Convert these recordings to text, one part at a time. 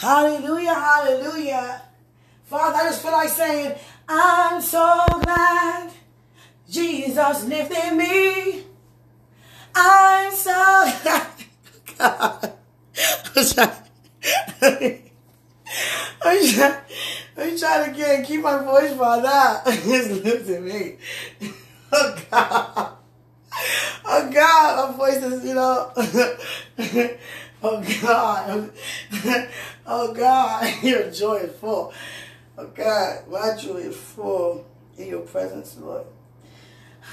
Hallelujah, hallelujah. Father, I just feel like saying, I'm so glad Jesus lifted me. I'm so. God. I'm trying, I'm trying, I'm trying to get keep my voice brought out. Just lifted me. Oh God. Oh God, my voice is, you know. oh God. Oh God, your joy is full. Oh God, my joy is full in your presence, Lord.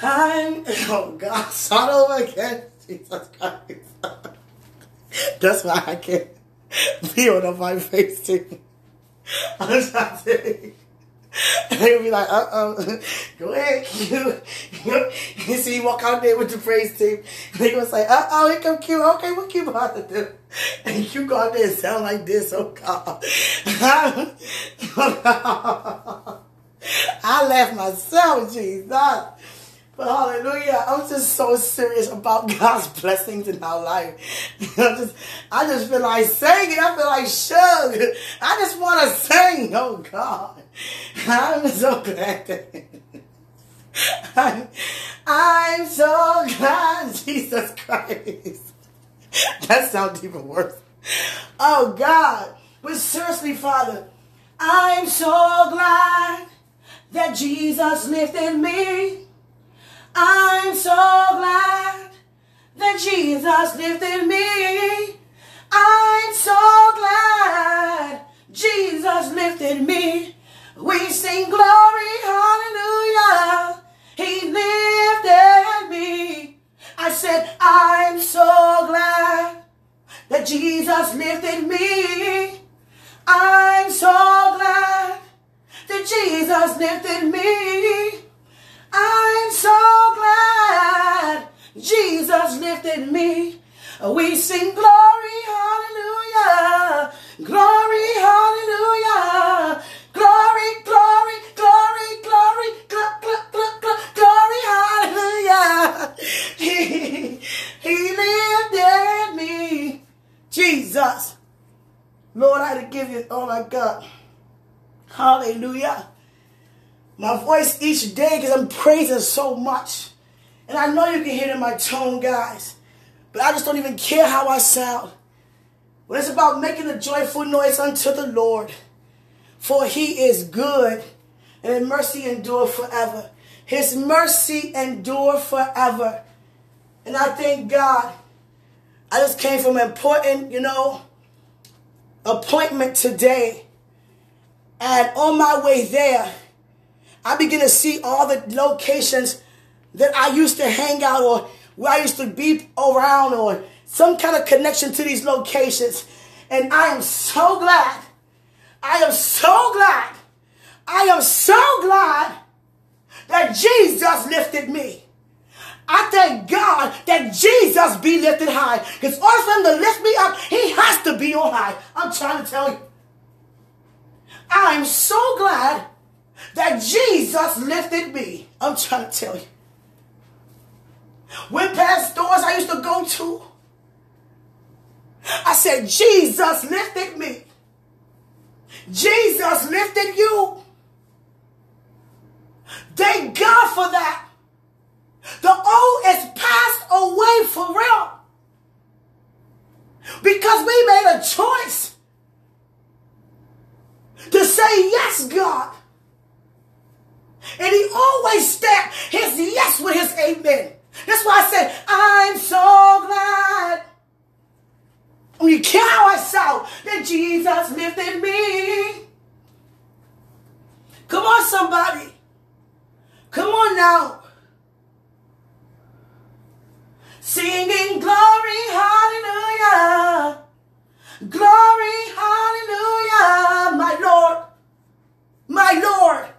I'm, oh God, start over again. Jesus Christ. That's why I can't be on my face too. I'm trying to They'll be like, uh oh, go ahead, Q. you see, you walk out there with the praise team. They gonna say, uh oh, here come Q. Okay, what Q about to do? And you go out there and sound like this. Oh God. I laugh myself, Jesus. But hallelujah, I'm just so serious about God's blessings in our life. I just, I just feel like singing. I feel like shug. I just want to sing. Oh God, I'm so glad. I'm so glad, Jesus Christ. That sounds even worse. Oh God, but seriously, Father, I'm so glad that Jesus lifted me. I'm so glad that Jesus lifted me. I'm so glad Jesus lifted me. We sing glory, hallelujah. He lifted. I said, I'm so glad that Jesus lifted me. I'm so glad that Jesus lifted me. I'm so glad Jesus lifted me. We sing glory, hallelujah. Glory, hallelujah. Glory, glory, glory, glory, gl- gl- gl- gl- glory, hallelujah. He, he lifted me. Jesus. Lord, Oh you all I got. Hallelujah my voice each day because I'm praising so much. And I know you can hear it in my tone, guys. But I just don't even care how I sound. But it's about making a joyful noise unto the Lord. For he is good, and his mercy endure forever. His mercy endure forever. And I thank God. I just came from an important, you know, appointment today. And on my way there, I begin to see all the locations that I used to hang out or where I used to be around or some kind of connection to these locations. And I am so glad. I am so glad. I am so glad that Jesus lifted me. I thank God that Jesus be lifted high. Because order for him to lift me up, he has to be on high. I'm trying to tell you. I'm so glad that Jesus lifted me. I'm trying to tell you. Went past doors I used to go to. I said, Jesus lifted me. Jesus lifted you. Thank God for that. The old is passed away for real. Because we made a choice to say, Yes, God. And he always stamped his yes with his amen. That's why I said, I'm so glad. We care how that Jesus lifted me. Come on, somebody. Come on now. Singing glory, hallelujah. Glory, hallelujah, my Lord. My Lord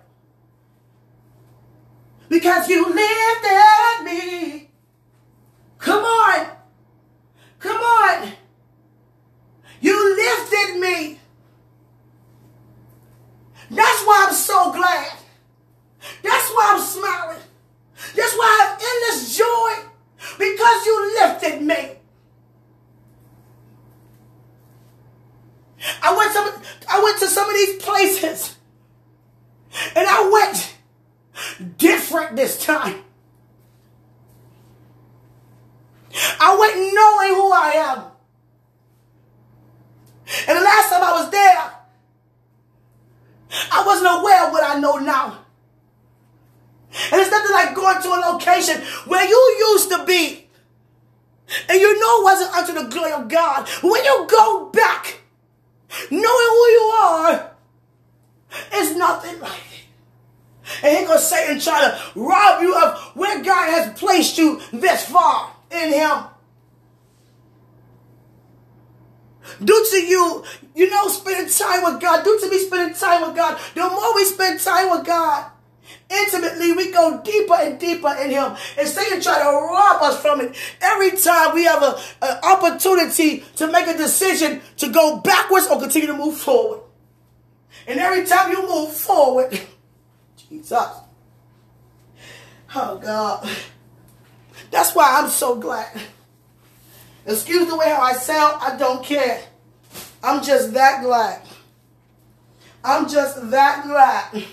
because you lifted me. Come on. Come on. You lifted me. That's why I'm so glad. That's why I'm smiling. That's why I have endless joy because you lifted me. I went some I went to some of these places. And I went different this time. I went knowing who I am. And the last time I was there, I wasn't aware of what I know now. Like going to a location where you used to be. And you know it wasn't unto the glory of God. When you go back, knowing who you are, it's nothing like it. And he's going to say and try to rob you of where God has placed you this far in him. Due to you, you know, spending time with God, due to me spending time with God, the more we spend time with God, intimately, we go deeper and deeper in Him. And Satan try to rob us from it. Every time we have an opportunity to make a decision to go backwards or continue to move forward. And every time you move forward, Jesus. Oh God. That's why I'm so glad. Excuse the way how I sound, I don't care. I'm just that glad. I'm just that glad.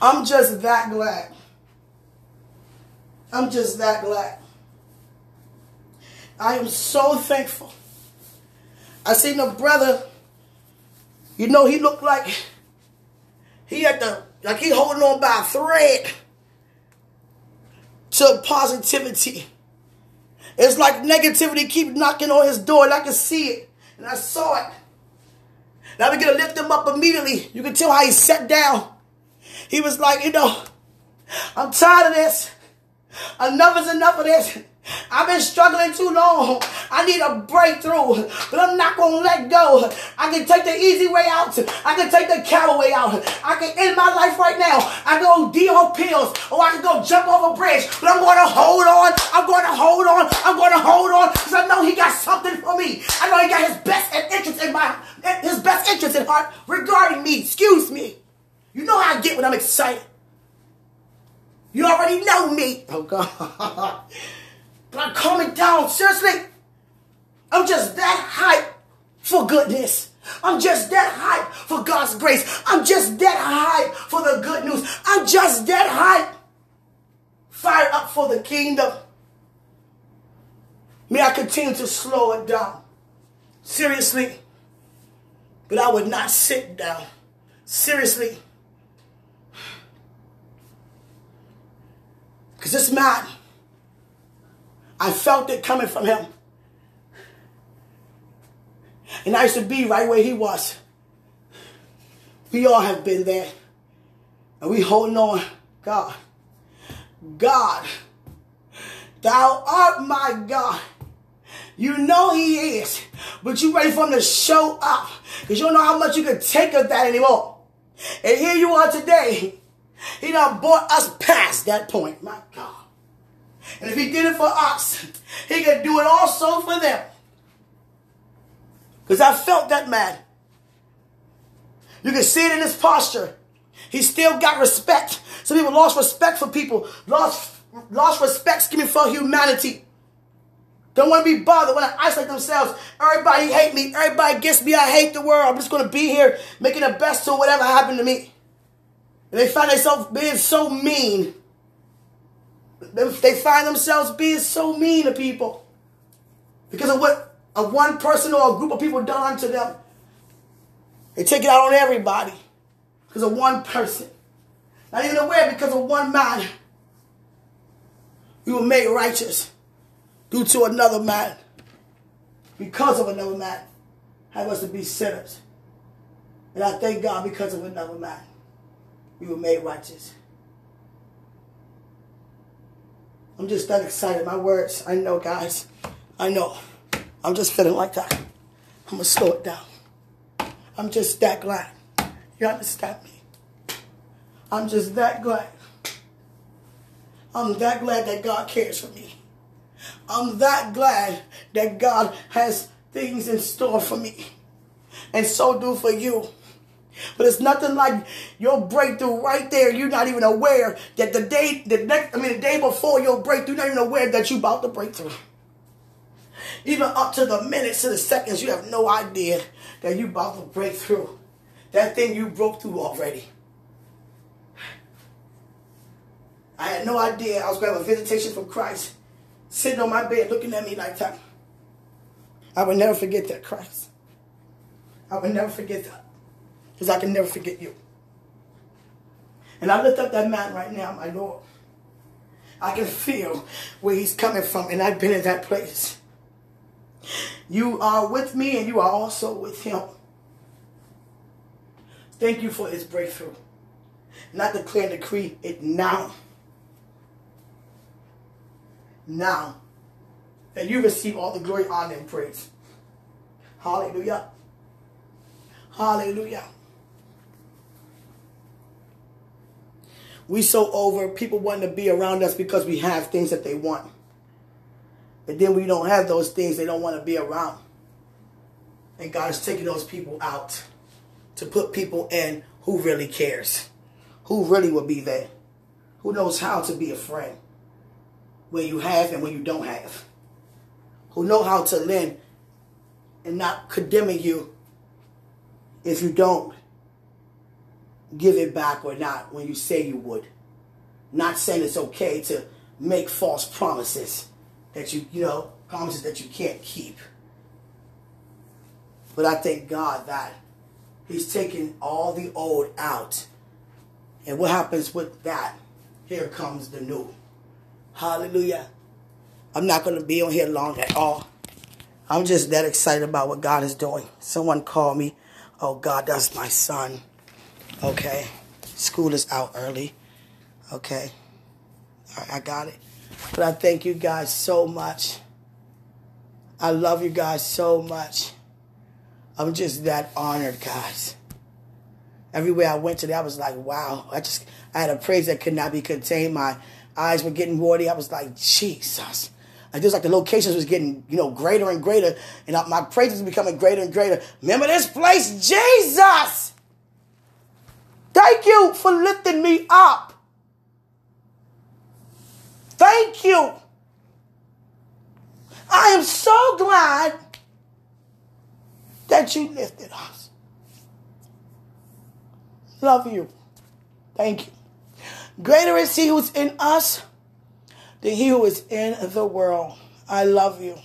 I'm just that glad. I'm just that glad. I am so thankful. I seen a brother, you know, he looked like he had the, like he holding on by a thread to positivity. It's like negativity keep knocking on his door and I can see it. And I saw it. Now we to lift him up immediately. You can tell how he sat down. He was like, you know, I'm tired of this. Enough is enough of this. I've been struggling too long. I need a breakthrough, but I'm not going to let go. I can take the easy way out. I can take the coward way out. I can end my life right now. I can go D on pills, or I can go jump off a bridge, but I'm going to hold on. I'm going to hold on. I'm going to hold on because I know he got something for me. I know he got his best interest in my, his best interest in heart regarding me. Excuse me. You know how I get when I'm excited. You already know me. Oh God. but I'm calming down. Seriously. I'm just that hype for goodness. I'm just that hype for God's grace. I'm just that hype for the good news. I'm just that hype. Fired up for the kingdom. May I continue to slow it down. Seriously. But I would not sit down. Seriously. Because this man, I felt it coming from him. And I used to be right where he was. We all have been there. And we holding on. God. God. Thou art my God. You know he is. But you ready for him to show up. Because you don't know how much you can take of that anymore. And here you are today. He done brought us past that point. My God. And if he did it for us, he could do it also for them. Because I felt that man. You can see it in his posture. He still got respect. Some people lost respect for people, lost, lost respect, excuse me, for humanity. Don't want to be bothered when I isolate themselves. Everybody hate me. Everybody against me. I hate the world. I'm just going to be here making the best of whatever happened to me. And they find themselves being so mean. They find themselves being so mean to people. Because of what a one person or a group of people done unto them. They take it out on everybody. Because of one person. Not even aware because of one man. We were made righteous due to another man. Because of another man. Have us to be sinners. And I thank God because of another man we were made righteous. I'm just that excited. My words, I know, guys. I know. I'm just feeling like that. I'm going to slow it down. I'm just that glad. You understand me? I'm just that glad. I'm that glad that God cares for me. I'm that glad that God has things in store for me. And so do for you. But it's nothing like your breakthrough right there. You're not even aware that the day, the next, I mean, the day before your breakthrough, you're not even aware that you're about to break through. even up to the minutes to the seconds, you have no idea that you about to break through. That thing you broke through already. I had no idea I was going to have a visitation from Christ sitting on my bed looking at me like that. I will never forget that, Christ. I will never forget that. Because I can never forget you. And I lift up that man right now, my Lord. I can feel where he's coming from, and I've been in that place. You are with me, and you are also with him. Thank you for his breakthrough. I declare and decree it now. Now. That you receive all the glory, honor, and praise. Hallelujah. Hallelujah. We so over people wanting to be around us because we have things that they want. But then we don't have those things they don't want to be around. And God is taking those people out to put people in who really cares, who really will be there, who knows how to be a friend when you have and when you don't have, who know how to lend and not condemning you if you don't give it back or not when you say you would. Not saying it's okay to make false promises that you, you know, promises that you can't keep. But I thank God that He's taking all the old out. And what happens with that? Here comes the new. Hallelujah. I'm not going to be on here long at all. I'm just that excited about what God is doing. Someone called me. Oh, God, that's my son. Okay. School is out early. Okay. I got it. But I thank you guys so much. I love you guys so much. I'm just that honored, guys. Everywhere I went today, I was like, wow. I just, I had a praise that could not be contained. My eyes were getting watery. I was like, Jesus. Like just like the locations was getting, you know, greater and greater. And my praise was becoming greater and greater. Remember this place, Jesus! Thank you for lifting me up. Thank you. I am so glad that you lifted us. Love you. Thank you. Greater is he who's in us than he who is in the world. I love you.